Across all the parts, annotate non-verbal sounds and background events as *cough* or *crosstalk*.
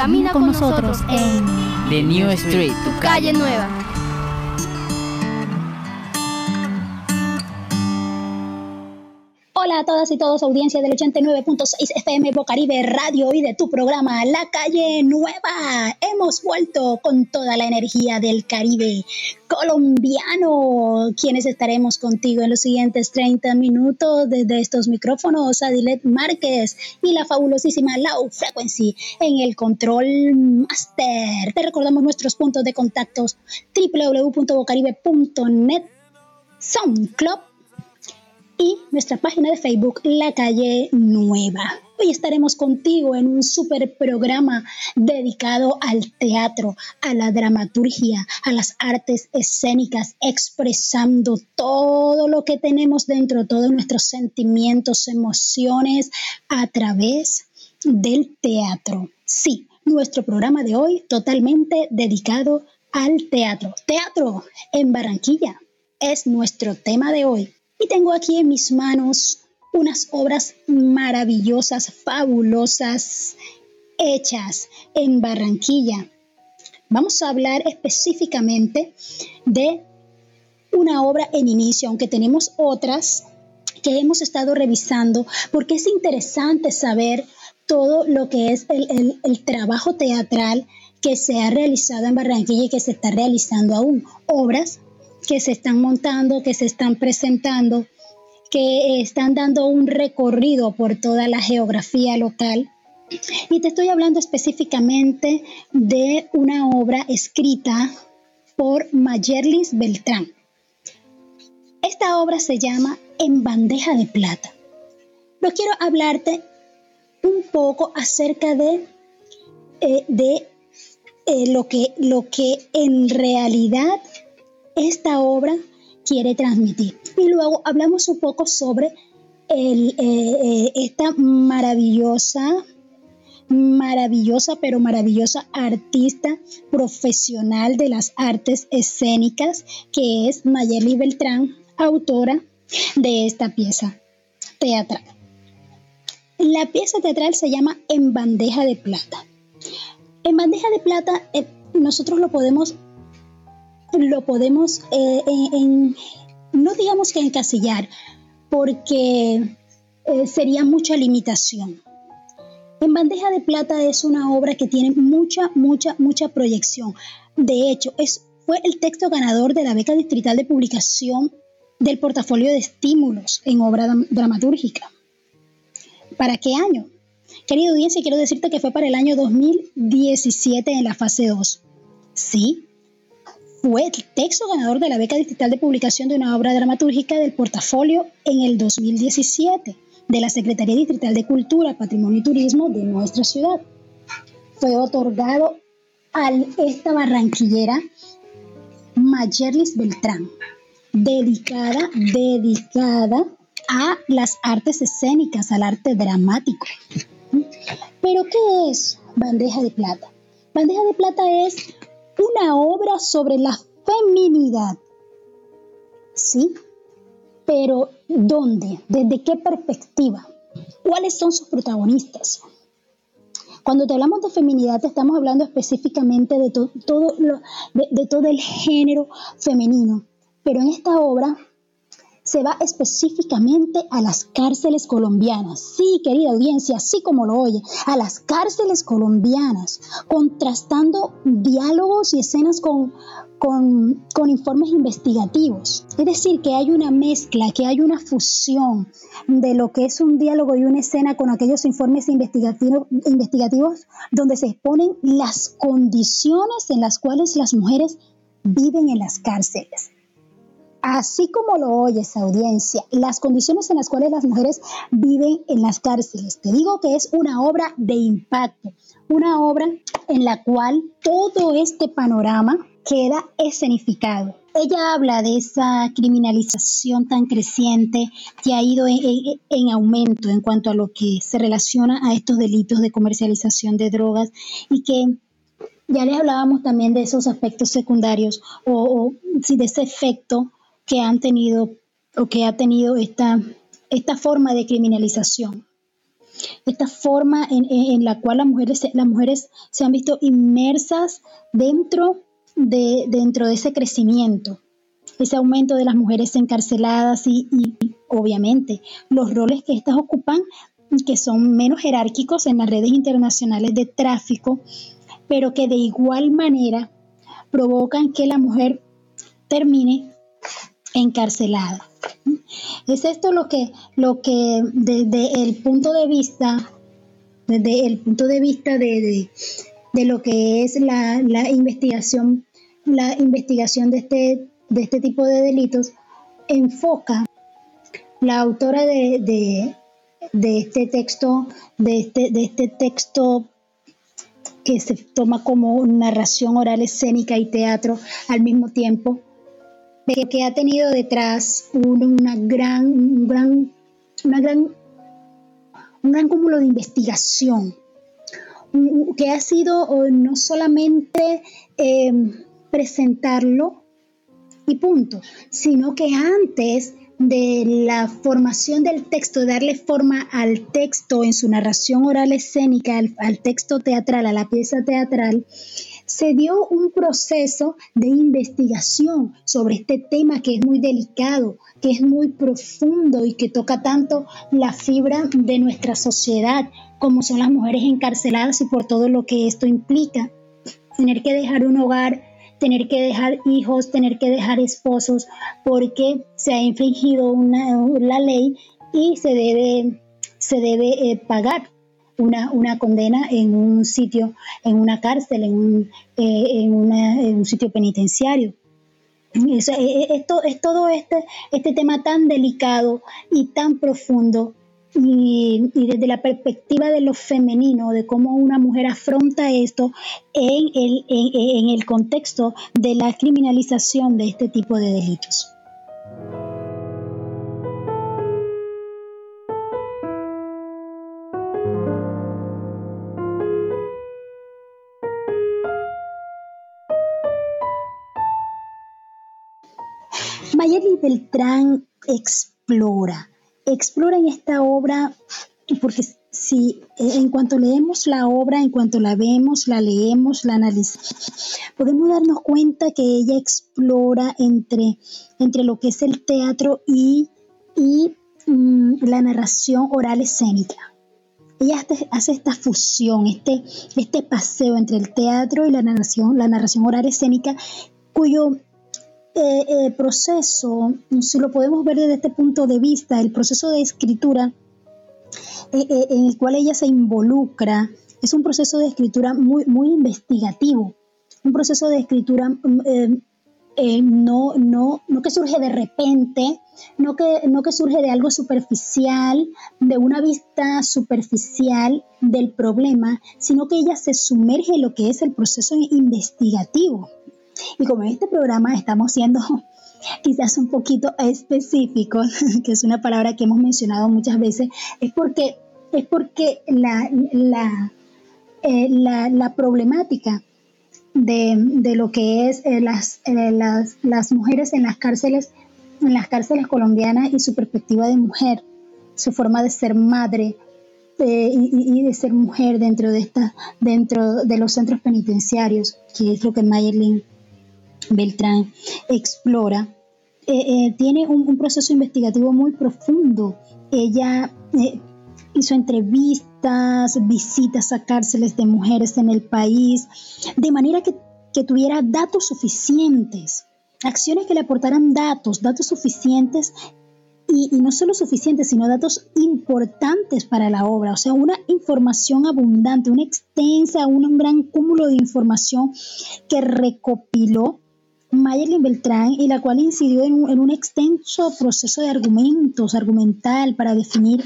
Camina con nosotros en The New Street, tu calle nueva. Hola a todas y todos, audiencia del 89.6 FM Bocaribe Radio y de tu programa La Calle Nueva. Hemos vuelto con toda la energía del Caribe colombiano, quienes estaremos contigo en los siguientes 30 minutos desde estos micrófonos, Adilet Márquez y la fabulosísima Low Frequency en el Control Master. Te recordamos nuestros puntos de contactos www.bocaribe.net, SoundClub y nuestra página de Facebook La Calle Nueva. Hoy estaremos contigo en un super programa dedicado al teatro, a la dramaturgia, a las artes escénicas, expresando todo lo que tenemos dentro, todos nuestros sentimientos, emociones a través del teatro. Sí, nuestro programa de hoy totalmente dedicado al teatro. Teatro en Barranquilla es nuestro tema de hoy. Y tengo aquí en mis manos unas obras maravillosas, fabulosas, hechas en Barranquilla. Vamos a hablar específicamente de una obra en inicio, aunque tenemos otras que hemos estado revisando, porque es interesante saber todo lo que es el, trabajo teatral que se ha realizado en Barranquilla y que se está realizando aún. Obras que se están montando, que se están presentando, que están dando un recorrido por toda la geografía local. Y te estoy hablando específicamente de una obra escrita por Mayerlis Beltrán. Esta obra se llama En bandeja de plata. Pero quiero hablarte un poco acerca de, eh, de eh, lo, que, lo que en realidad esta obra quiere transmitir. Y luego hablamos un poco sobre eh, eh, esta maravillosa, maravillosa, pero maravillosa artista profesional de las artes escénicas, que es Mayeli Beltrán, autora de esta pieza teatral. La pieza teatral se llama En bandeja de plata. En bandeja de plata eh, nosotros lo podemos lo podemos, eh, no digamos que encasillar, porque eh, sería mucha limitación. En bandeja de plata es una obra que tiene mucha, mucha, mucha proyección. De hecho, fue el texto ganador de la beca distrital de publicación del portafolio de estímulos en obra dramatúrgica. ¿Para qué año? Querida audiencia, quiero decirte que fue para el año 2017 en la fase 2. Sí, fue el texto ganador de la beca digital de publicación de una obra dramatúrgica del portafolio en el 2017 de la Secretaría Distrital de Cultura, Patrimonio y Turismo de nuestra ciudad. Fue otorgado a esta barranquillera Mayerlis Beltrán, dedicada, dedicada a las artes escénicas, al arte dramático. ¿Pero qué es bandeja de plata? Bandeja de plata es una obra sobre la feminidad. ¿Sí? Pero ¿dónde? ¿Desde qué perspectiva? ¿Cuáles son sus protagonistas? Cuando te hablamos de feminidad, te estamos hablando específicamente de, todo, de todo el género femenino. Pero en esta obra se va específicamente a las cárceles colombianas. Sí, querida audiencia, así como lo oye, a las cárceles colombianas, contrastando diálogos y escenas con, con, informes investigativos. Es decir, que hay una mezcla, que hay una fusión de lo que es un diálogo y una escena con aquellos informes investigativos donde se exponen las condiciones en las cuales las mujeres viven en las cárceles. Así como lo oyes, audiencia, las condiciones en las cuales las mujeres viven en las cárceles. Te digo que es una obra de impacto, una obra en la cual todo este panorama queda escenificado. Ella habla de esa criminalización tan creciente que ha ido en, aumento en cuanto a lo que se relaciona a estos delitos de comercialización de drogas y que ya les hablábamos también de esos aspectos secundarios o, o de ese efecto que han tenido o que ha tenido esta, esta forma de criminalización. esta forma en, la cual las mujeres, las mujeres se han visto inmersas dentro de, dentro de ese crecimiento, ese aumento de las mujeres encarceladas y, y obviamente los roles que éstas ocupan que son menos jerárquicos en las redes internacionales de tráfico, pero que de igual manera provocan que la mujer termine encarcelada. Es esto lo que, lo que desde el punto de vista, desde el punto de vista de, lo que es la, investigación, la investigación de este, de este tipo de delitos, enfoca la autora de, de este texto, de este, de este texto que se toma como narración oral escénica y teatro al mismo tiempo, que, ha tenido detrás una gran, un gran, una gran, un gran cúmulo de investigación, que ha sido no solamente eh, presentarlo y punto, sino que antes de la formación del texto, darle forma al texto en su narración oral escénica, al, texto teatral, a la pieza teatral, se dio un proceso de investigación sobre este tema que es muy delicado, que es muy profundo y que toca tanto la fibra de nuestra sociedad, como son las mujeres encarceladas y por todo lo que esto implica. Tener que dejar un hogar tener que dejar hijos, tener que dejar esposos, porque se ha infringido una, la ley y se debe, se debe eh, pagar una, una, condena en un sitio, en una cárcel, en un, eh, en, un sitio penitenciario. Eh, esto es todo este, este tema tan delicado y tan profundo y, desde la perspectiva de lo femenino, de cómo una mujer afronta esto en el, en el contexto de la criminalización de este tipo de delitos. Mayerly Beltrán explora explora en esta obra, porque si eh, en cuanto leemos la obra, en cuanto la vemos, la leemos, la analizamos, podemos darnos cuenta que ella explora entre, entre lo que es el teatro y, y mm, la narración oral escénica. Ella hace esta fusión, este, este paseo entre el teatro y la narración, la narración oral escénica, cuyo eh, eh, proceso, si lo podemos ver desde este punto de vista, el proceso de escritura eh, en el cual ella se involucra, es un proceso de escritura muy, muy investigativo, un proceso de escritura mm, no, no, no que surge de repente, no que, no que surge de algo superficial, de una vista superficial del problema, sino que ella se sumerge en lo que es el proceso investigativo. Y como en este programa estamos siendo *laughs* quizás un poquito específicos, *laughs* que es una palabra que hemos mencionado muchas veces, es porque, es porque la, la, eh, la, problemática de, lo que es eh, las, eh, las, las, mujeres en las cárceles, en las cárceles colombianas y su perspectiva de mujer, su forma de ser madre, y, de ser mujer dentro de esta, dentro de los centros penitenciarios, que es lo que Mayerlin Beltrán explora, eh, eh, tiene un, proceso investigativo muy profundo. Ella eh, hizo entrevistas, visitas a cárceles de mujeres en el país, de manera que, tuviera datos suficientes, acciones que le aportaran datos, datos suficientes y, no solo suficientes, sino datos importantes para la obra, o sea, una información abundante, una extensa, un gran cúmulo de información que recopiló Mayerlin Beltrán y la cual incidió en un, extenso proceso de argumentos, argumental, para definir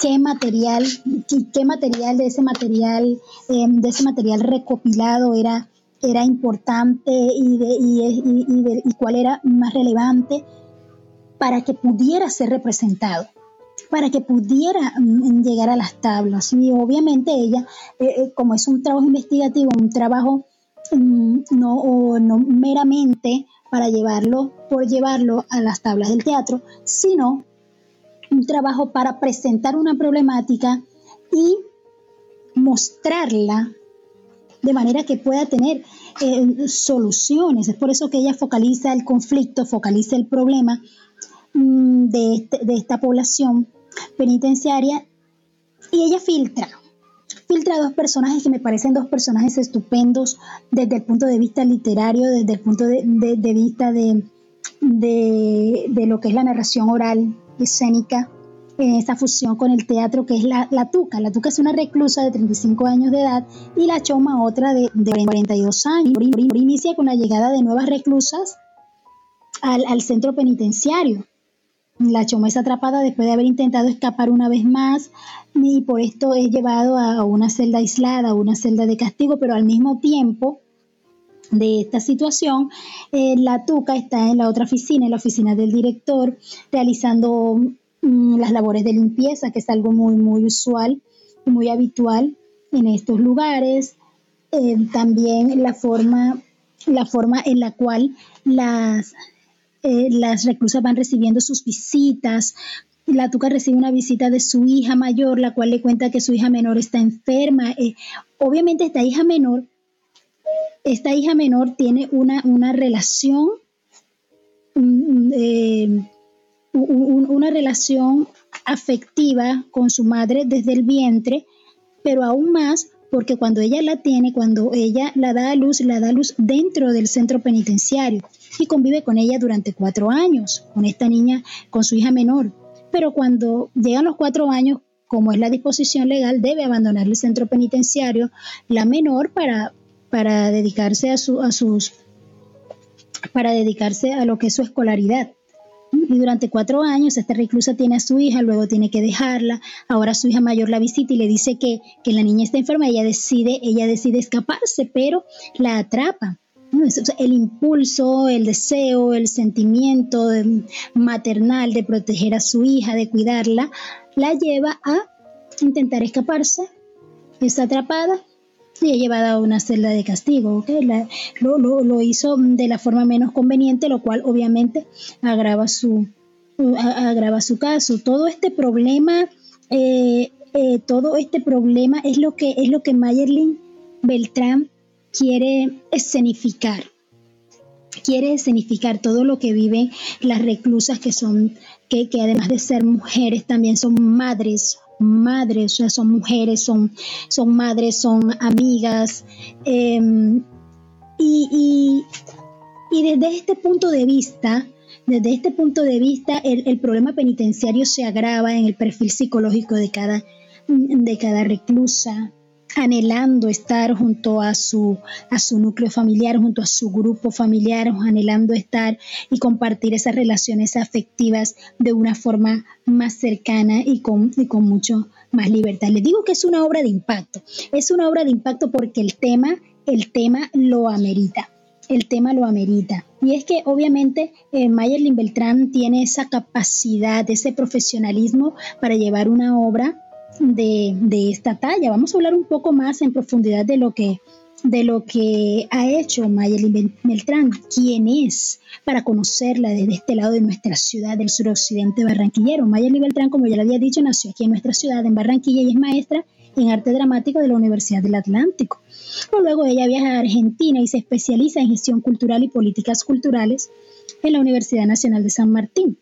qué material, qué, material de ese material, em, de ese material recopilado era, era importante y, de, y, cuál era más relevante para que pudiera ser representado para que pudiera mm, llegar a las tablas. Y obviamente ella, eh, eh, como es un trabajo investigativo, un trabajo Mm, no, meramente para llevarlo por llevarlo a las tablas del teatro, sino un trabajo para presentar una problemática y mostrarla de manera que pueda tener eh, soluciones. Es por eso que ella focaliza el conflicto, focaliza el problema mm, de, este, de esta población penitenciaria y ella filtra, filtra dos personajes que me parecen dos personajes estupendos desde el punto de vista literario, desde el punto de, vista de, de, lo que es la narración oral, escénica, en esa fusión con el teatro que es la, Tuca. La Tuca es una reclusa de 35 años de edad y la Choma otra de, 42 años. Inicia con la llegada de nuevas reclusas al, al centro penitenciario. La Choma es atrapada después de haber intentado escapar una vez más y por esto es llevado a una celda aislada, una celda de castigo, pero al mismo tiempo de esta situación, eh, la Tuca está en la otra oficina, en la oficina del director, realizando mm, las labores de limpieza, que es algo muy, muy usual y muy habitual en estos lugares. Eh, también la forma, la forma en la cual las eh, las reclusas van recibiendo sus visitas. La Tuca recibe una visita de su hija mayor, la cual le cuenta que su hija menor está enferma. Eh, obviamente esta hija menor, esta hija menor tiene una, una relación, eh, una relación afectiva con su madre desde el vientre, pero aún más porque cuando ella la tiene, cuando ella la da a luz, la da a luz dentro del centro penitenciario y convive con ella durante cuatro años, con esta niña, con su hija menor. Pero cuando llegan los cuatro años, como es la disposición legal, debe abandonar el centro penitenciario la menor para, para dedicarse a, su, a sus para dedicarse a lo que es su escolaridad. Y durante cuatro años esta reclusa tiene a su hija, luego tiene que dejarla. Ahora su hija mayor la visita y le dice que, que la niña está enferma. Ella decide, ella decide escaparse, pero la atrapa. El impulso, el deseo, el sentimiento maternal de proteger a su hija, de cuidarla, la lleva a intentar escaparse. Está atrapada y llevada a una celda de castigo. lo, hizo de la forma menos conveniente, lo cual obviamente agrava su, agrava su caso. Todo este problema, eh, eh, todo este problema es lo que es lo que Mayerlin Beltrán quiere escenificar. Quiere escenificar todo lo que viven las reclusas que son, que, que además de ser mujeres, también son madres, madres, son mujeres, son, son madres, son amigas. Em, y, desde este punto de vista, desde este punto de vista, el, el, problema penitenciario se agrava en el perfil psicológico de cada, de cada reclusa, anhelando estar junto a su, a su núcleo familiar, junto a su grupo familiar, anhelando estar y compartir esas relaciones afectivas de una forma más cercana y con, y con mucho más libertad. Les digo que es una obra de impacto. Es una obra de impacto porque el tema, el tema lo amerita. El tema lo amerita. Y es que obviamente eh, Mayerlin Beltrán tiene esa capacidad, ese profesionalismo para llevar una obra de, esta talla. Vamos a hablar un poco más en profundidad de lo que, de lo que ha hecho Mayelin Beltrán, quién es, para conocerla desde este lado de nuestra ciudad del suroccidente barranquillero. Mayelin Beltrán, como ya le había dicho, nació aquí en nuestra ciudad, en Barranquilla, y es maestra en arte dramático de la Universidad del Atlántico. luego ella viaja a Argentina y se especializa en gestión cultural y políticas culturales en la Universidad Nacional de San Martín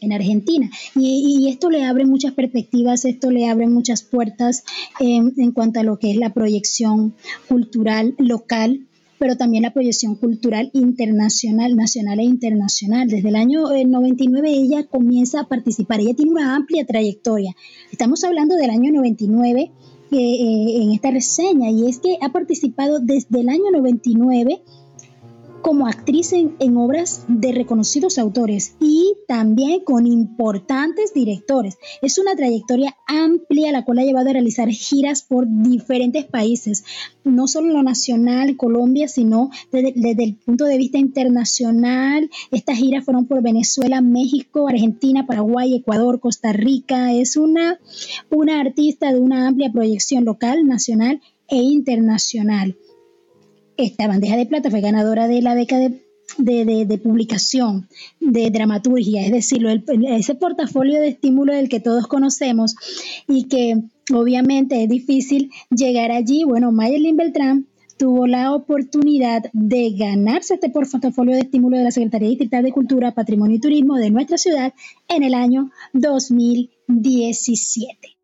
en Argentina. Y, esto le abre muchas perspectivas, esto le abre muchas puertas en cuanto a lo que es la proyección cultural local pero también la proyección cultural internacional, nacional e internacional. Desde el año 99 ella comienza a participar, ella tiene una amplia trayectoria. Estamos hablando del año 99 eh, eh, en esta reseña y es que ha participado desde el año 99 como actriz en, obras de reconocidos autores y también con importantes directores. Es una trayectoria amplia la cual ha llevado a realizar giras por diferentes países, no solo lo nacional, Colombia, sino desde, el punto de vista internacional. Estas giras fueron por Venezuela, México, Argentina, Paraguay, Ecuador, Costa Rica. Es una, una artista de una amplia proyección local, nacional e internacional. Esta bandeja de plata fue ganadora de la beca de de, publicación, de dramaturgia, es decir, ese portafolio de estímulos del que todos conocemos y que obviamente es difícil llegar allí. Bueno, Mayerlin Beltrán tuvo la oportunidad de ganarse este portafolio de estímulo de la Secretaría Distrital de Cultura, Patrimonio y Turismo de nuestra ciudad en el año 2017.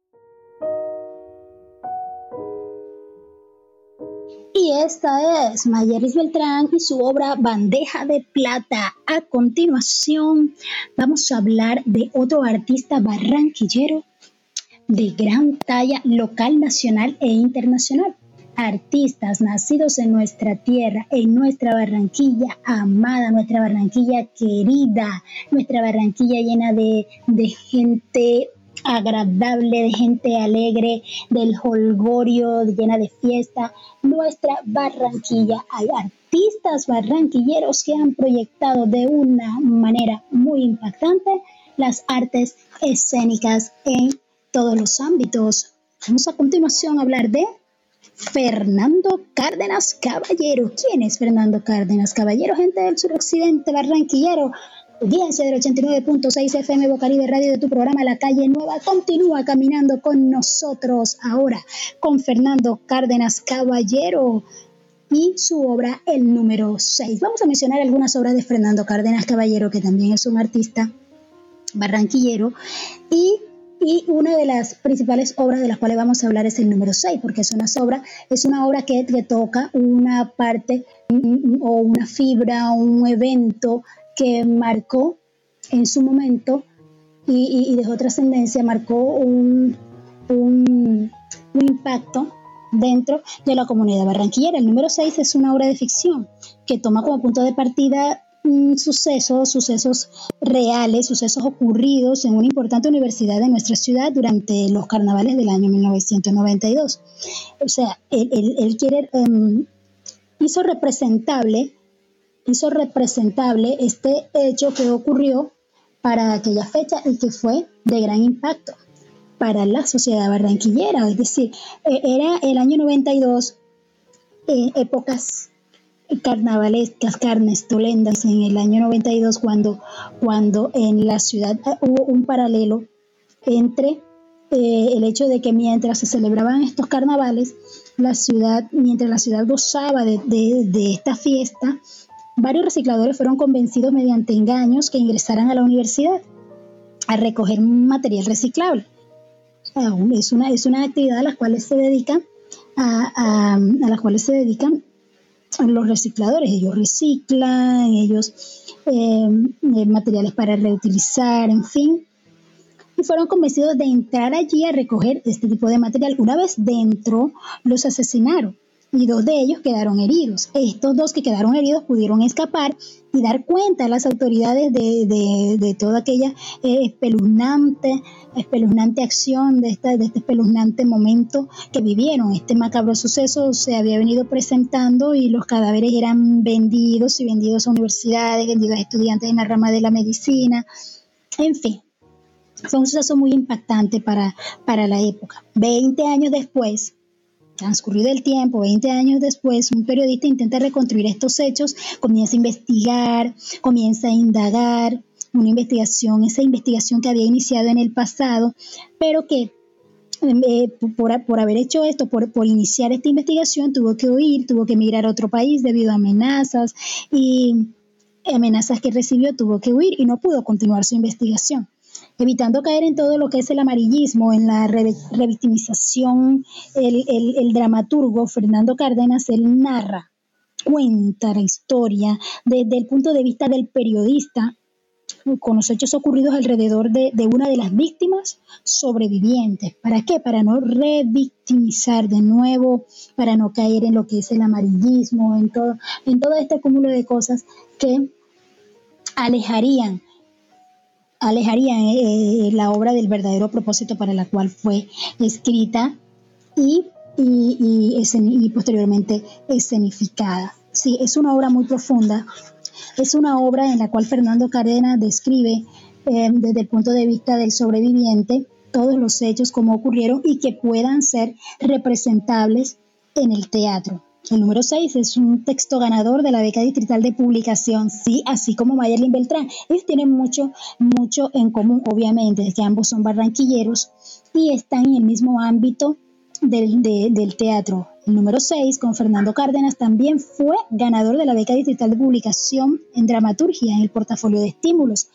Y esta es Mayeris Beltrán y su obra Bandeja de Plata. A continuación vamos a hablar de otro artista barranquillero de gran talla local, nacional e internacional. Artistas nacidos en nuestra tierra, en nuestra Barranquilla amada, nuestra Barranquilla querida, nuestra Barranquilla llena de, de gente agradable, de gente alegre, del holgorio, llena de fiesta. Nuestra Barranquilla. Hay artistas barranquilleros que han proyectado de una manera muy impactante las artes escénicas en todos los ámbitos. Vamos a continuación a hablar de Fernando Cárdenas Caballero. ¿Quién es Fernando Cárdenas Caballero? Gente del suroccidente barranquillero. Audiencia del 89.6 FM Bocaribe Radio de tu programa La Calle Nueva continúa caminando con nosotros ahora con Fernando Cárdenas Caballero y su obra El número 6. Vamos a mencionar algunas obras de Fernando Cárdenas Caballero, que también es un artista barranquillero, y, y una de las principales obras de las cuales vamos a hablar es el número 6, porque es una obra, es una obra que, que toca una parte o una fibra, un evento que marcó en su momento y, dejó trascendencia, marcó un, un, impacto dentro de la comunidad barranquillera. El número 6 es una obra de ficción que toma como punto de partida sucesos, sucesos reales, sucesos ocurridos en una importante universidad de nuestra ciudad durante los carnavales del año 1992. O sea, él, quiere, em, hizo representable hizo representable este hecho que ocurrió para aquella fecha y que fue de gran impacto para la sociedad barranquillera. Es decir, e, era el año 92, eh, épocas carnavalescas, carnes tolendas en el año 92 cuando, cuando en la ciudad hubo un paralelo entre eh, el hecho de que mientras se celebraban estos carnavales, la ciudad, mientras la ciudad gozaba de, de esta fiesta, Varios recicladores fueron convencidos mediante engaños que ingresaran a la universidad a recoger material reciclable. Es una, es una actividad a la cual se dedican a, a, cuales se dedican los recicladores. Ellos reciclan, ellos eh, eh, materiales para reutilizar, en fin. Y fueron convencidos de entrar allí a recoger este tipo de material. Una vez dentro, los asesinaron y dos de ellos quedaron heridos. Estos dos que quedaron heridos pudieron escapar y dar cuenta a las autoridades de, toda aquella eh, espeluznante, espeluznante acción, de, esta, de este espeluznante momento que vivieron. Este macabro suceso se había venido presentando y los cadáveres eran vendidos y vendidos a universidades, vendidos a estudiantes en la rama de la medicina, en fin. Fue un suceso muy impactante para, para la época. Veinte años después, Transcurrido el tiempo, 20 años después, un periodista intenta reconstruir estos hechos, comienza a investigar, comienza a indagar, una investigación, esa investigación que había iniciado en el pasado, pero que eh, por, por, haber hecho esto, por, por, iniciar esta investigación, tuvo que huir, tuvo que emigrar a otro país debido a amenazas y amenazas que recibió, tuvo que huir y no pudo continuar su investigación evitando caer en todo lo que es el amarillismo, en la revictimización, el, dramaturgo Fernando Cárdenas, él narra, cuenta la historia desde el punto de vista del periodista, con los hechos ocurridos alrededor de, una de las víctimas sobrevivientes. ¿Para qué? Para no revictimizar de nuevo, para no caer en lo que es el amarillismo, en todo, en todo este cúmulo de cosas que alejarían alejaría eh, la obra del verdadero propósito para la cual fue escrita y, y, posteriormente escenificada. Sí, es una obra muy profunda, es una obra en la cual Fernando Cárdenas describe eh, desde el punto de vista del sobreviviente todos los hechos como ocurrieron y que puedan ser representables en el teatro. El número 6 es un texto ganador de la beca distrital de publicación, sí, así como Mayerlin Beltrán. Ellos tienen mucho, mucho en común, obviamente, que ambos son barranquilleros y están en el mismo ámbito del, del teatro. El número 6, con Fernando Cárdenas, también fue ganador de la beca distrital de publicación en dramaturgia en el portafolio de estímulos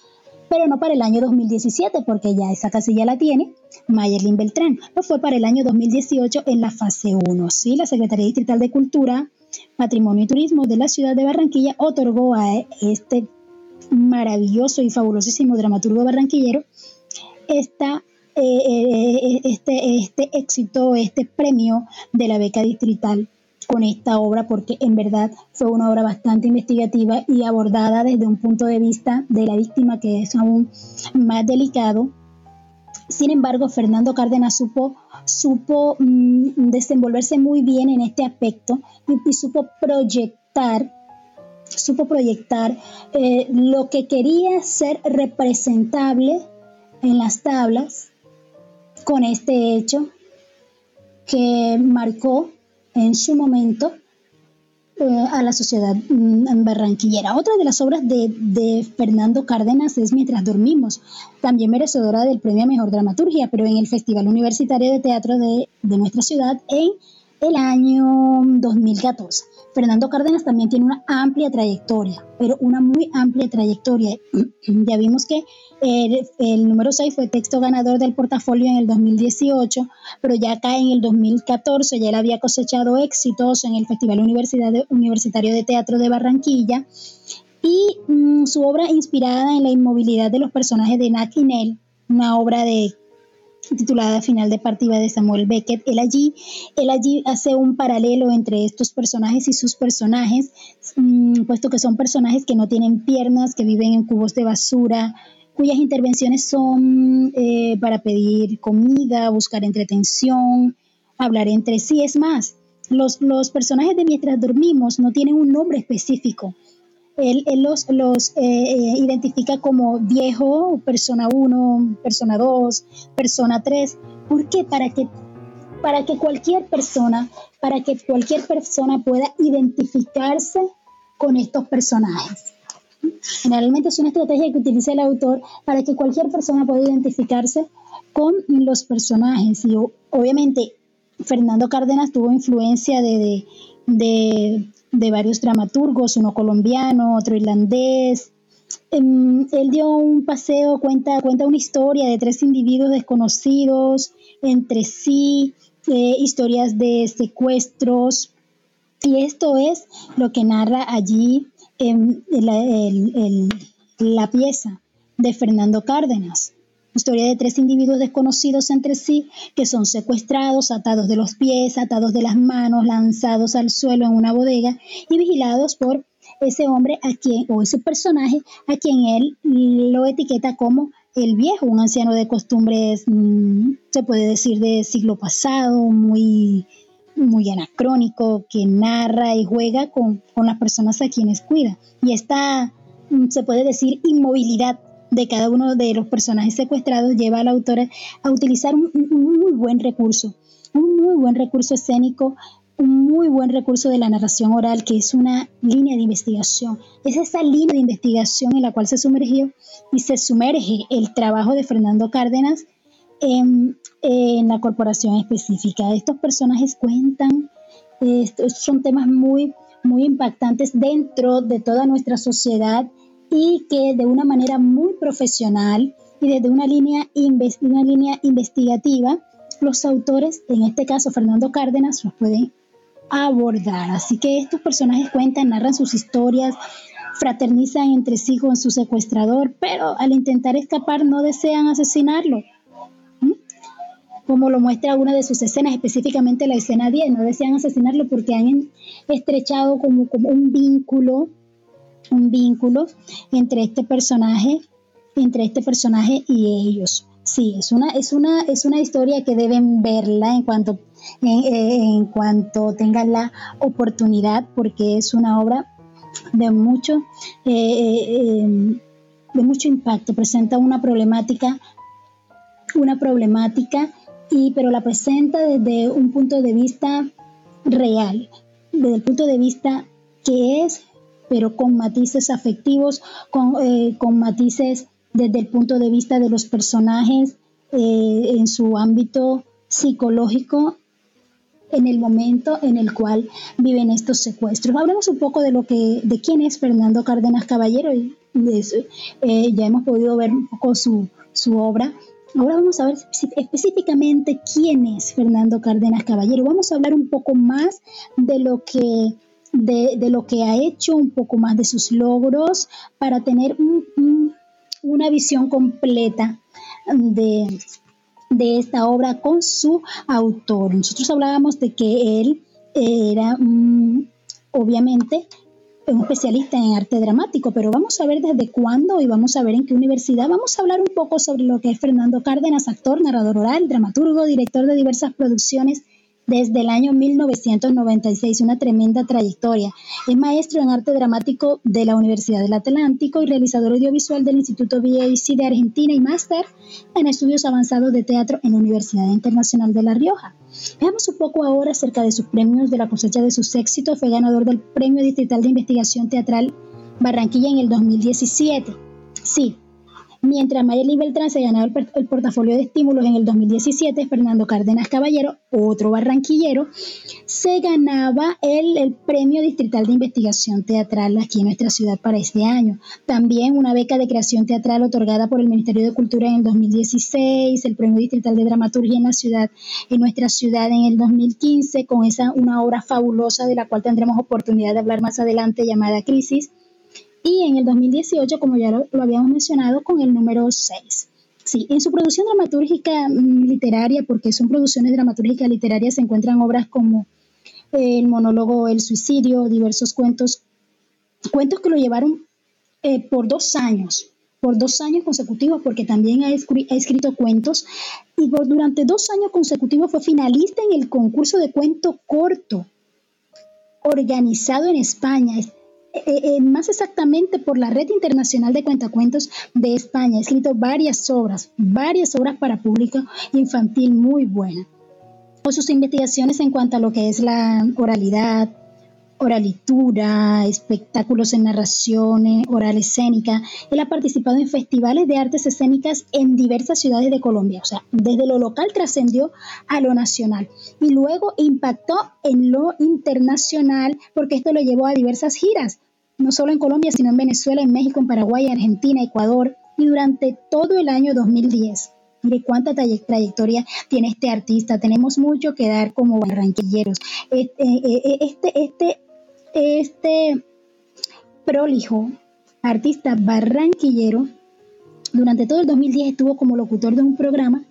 pero no para el año 2017, porque ya esa casilla la tiene Mayerlin Beltrán. No fue para el año 2018 en la fase 1. Sí, la Secretaría Distrital de Cultura, Patrimonio y Turismo de la ciudad de Barranquilla otorgó a este maravilloso y fabulosísimo dramaturgo barranquillero esta, eh, eh, este, este éxito, este premio de la beca distrital con esta obra porque en verdad fue una obra bastante investigativa y abordada desde un punto de vista de la víctima que es aún más delicado. Sin embargo, Fernando Cárdenas supo, supo mm, desenvolverse muy bien en este aspecto y, supo proyectar supo proyectar eh, lo que quería ser representable en las tablas con este hecho que marcó en su momento eh, a la sociedad mm, barranquillera. Otra de las obras de, Fernando Cárdenas es Mientras dormimos, también merecedora del premio a Mejor Dramaturgia, pero en el Festival Universitario de Teatro de, de nuestra ciudad en el año 2014. Fernando Cárdenas también tiene una amplia trayectoria, pero una muy amplia trayectoria. *clears throat* Ya vimos que el, número 6 fue texto ganador del portafolio en el 2018, pero ya acá en el 2014 ya él había cosechado éxitos en el Festival Universitario de Teatro de Barranquilla y mm, su obra inspirada en la inmovilidad de los personajes de Nat Inel, una obra de titulada Final de Partida de Samuel Beckett. Él allí, él allí hace un paralelo entre estos personajes y sus personajes, mm, puesto que son personajes que no tienen piernas, que viven en cubos de basura, cuyas intervenciones son eh, para pedir comida, buscar entretención, hablar entre sí. Es más, los, los personajes de Mientras Dormimos no tienen un nombre específico él, los, los eh, eh, identifica como viejo, persona 1, persona 2, persona 3. ¿Por qué? Para que, para que cualquier persona, para que cualquier persona pueda identificarse con estos personajes. Generalmente es una estrategia que utiliza el autor para que cualquier persona pueda identificarse con los personajes. Y obviamente Fernando Cárdenas tuvo influencia de, de de varios dramaturgos, uno colombiano, otro irlandés. Em, él dio un paseo, cuenta, cuenta una historia de tres individuos desconocidos entre sí, eh, historias de secuestros. Y esto es lo que narra allí en la pieza de Fernando Cárdenas. Historia de tres individuos desconocidos entre sí que son secuestrados, atados de los pies, atados de las manos, lanzados al suelo en una bodega y vigilados por ese hombre a o ese personaje a quien él lo etiqueta como el viejo, un anciano de costumbres, mm, se puede decir, de siglo pasado, muy, muy anacrónico, que narra y juega con, con las personas a quienes cuida. Y esta, mm, se puede decir, inmovilidad de cada uno de los personajes secuestrados lleva a la autora a utilizar un, muy buen recurso, un muy buen recurso escénico, un muy buen recurso de la narración oral, que es una línea de investigación. Es esa línea de investigación en la cual se sumergió y se sumerge el trabajo de Fernando Cárdenas en, la corporación específica. Estos personajes cuentan, estos son temas muy, muy impactantes dentro de toda nuestra sociedad y que de una manera muy profesional y desde una línea, una línea investigativa, los autores, en este caso Fernando Cárdenas, los pueden abordar. Así que estos personajes cuentan, narran sus historias, fraternizan entre sí con su secuestrador, pero al intentar escapar no desean asesinarlo. Como lo muestra una de sus escenas, específicamente la escena 10, no desean asesinarlo porque han estrechado como, como un vínculo un vínculo entre este personaje, entre este personaje y ellos. Sí, es una, es una, es una historia que deben verla en cuanto, en, cuanto tengan la oportunidad, porque es una obra de mucho, eh, eh, em, de mucho impacto. Presenta una problemática, una problemática, y, pero la presenta desde un punto de vista real, desde el punto de vista que es, pero con matices afectivos, con, eh, con matices desde el punto de vista de los personajes eh, en su ámbito psicológico en el momento en el cual viven estos secuestros. Hablemos un poco de lo que, de quién es Fernando Cárdenas Caballero. Y eh, ya hemos podido ver un poco su, su obra. Ahora vamos a ver específicamente quién es Fernando Cárdenas Caballero. Vamos a hablar un poco más de lo que de, de, lo que ha hecho, un poco más de sus logros, para tener una visión completa de, de esta obra con su autor. Nosotros hablábamos de que él era obviamente un especialista en arte dramático, pero vamos a ver desde cuándo y vamos a ver en qué universidad. Vamos a hablar un poco sobre lo que es Fernando Cárdenas, actor, narrador oral, dramaturgo, director de diversas producciones desde el año 1996, una tremenda trayectoria. Es maestro en arte dramático de la Universidad del Atlántico y realizador audiovisual del Instituto VAC de Argentina y máster en estudios avanzados de teatro en la Universidad Internacional de La Rioja. Veamos un poco ahora acerca de sus premios, de la cosecha de sus éxitos. Fue ganador del Premio Distrital de Investigación Teatral Barranquilla en el 2017. Sí, Mientras Mayeli Beltrán se ganaba el, portafolio de estímulos en el 2017, Fernando Cárdenas Caballero, otro barranquillero, se ganaba el, el premio distrital de investigación teatral aquí en nuestra ciudad para este año. También una beca de creación teatral otorgada por el Ministerio de Cultura en el 2016, el premio distrital de dramaturgia en la ciudad, en nuestra ciudad en el 2015, con esa una obra fabulosa de la cual tendremos oportunidad de hablar más adelante llamada Crisis y en el 2018, como ya lo, habíamos mencionado, con el número 6. Sí, en su producción dramatúrgica mm, literaria, porque son producciones dramatúrgicas literarias, se encuentran obras como el monólogo El suicidio, diversos cuentos, cuentos que lo llevaron eh, por dos años, por dos años consecutivos, porque también ha, escrito cuentos, y por, durante dos años consecutivos fue finalista en el concurso de cuento corto organizado en España. Eh, eh, más exactamente por la Red Internacional de Cuentacuentos de España. Escrito varias obras, varias obras para público infantil muy buenas. Por sus investigaciones en cuanto a lo que es la oralidad, oralitura, espectáculos en narración, oral escénica. Él ha participado en festivales de artes escénicas en diversas ciudades de Colombia. O sea, desde lo local trascendió a lo nacional y luego impactó en lo internacional porque esto lo llevó a diversas giras, no solo en Colombia, sino en Venezuela, en México, en Paraguay, Argentina, Ecuador y durante todo el año 2010. Mire cuánta trayectoria tiene este artista. Tenemos mucho que dar como barranquilleros. Este, eh, eh, este, este este prolijo artista barranquillero durante todo el 2010 estuvo como locutor de un programa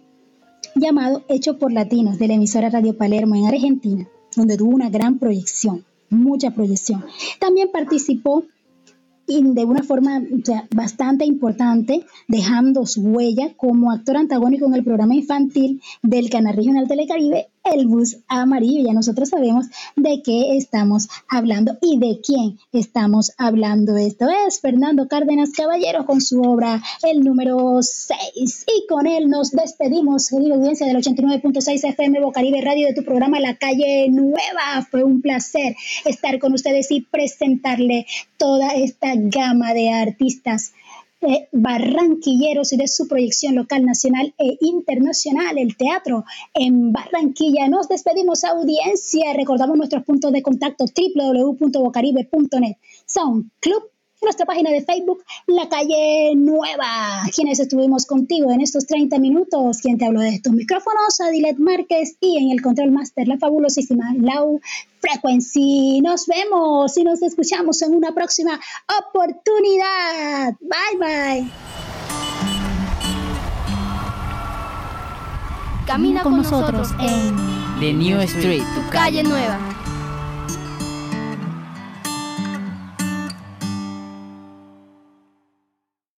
llamado Hecho por Latinos de la emisora Radio Palermo en Argentina, donde tuvo una gran proyección, mucha proyección. También participó de una forma bastante importante, dejando su huella como actor antagónico en el programa infantil del Canal Regional Telecaribe el bus amarillo. Ya nosotros sabemos de qué estamos hablando y de quién estamos hablando. Esto es Fernando Cárdenas Caballero con su obra El número 6. Y con él nos despedimos, querida audiencia del 89.6 FM Bocaribe Radio de tu programa La Calle Nueva. Fue un placer estar con ustedes y presentarle toda esta gama de artistas barranquilleros y de su proyección local, nacional e internacional, el teatro en Barranquilla. Nos despedimos audiencia, recordamos nuestros puntos de contacto www.bocaribe.net, Sound Club nuestra página de Facebook, La Calle Nueva. Quienes estuvimos contigo en estos 30 minutos, quien te habló de estos micrófonos, Adilet Márquez y en el control master, la fabulosísima Lau Frequency. Nos vemos y nos escuchamos en una próxima oportunidad. Bye bye. Camina con nosotros en The New Street, tu calle nueva.